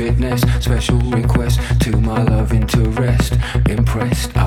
fitness. Special request to my love interest Impressed.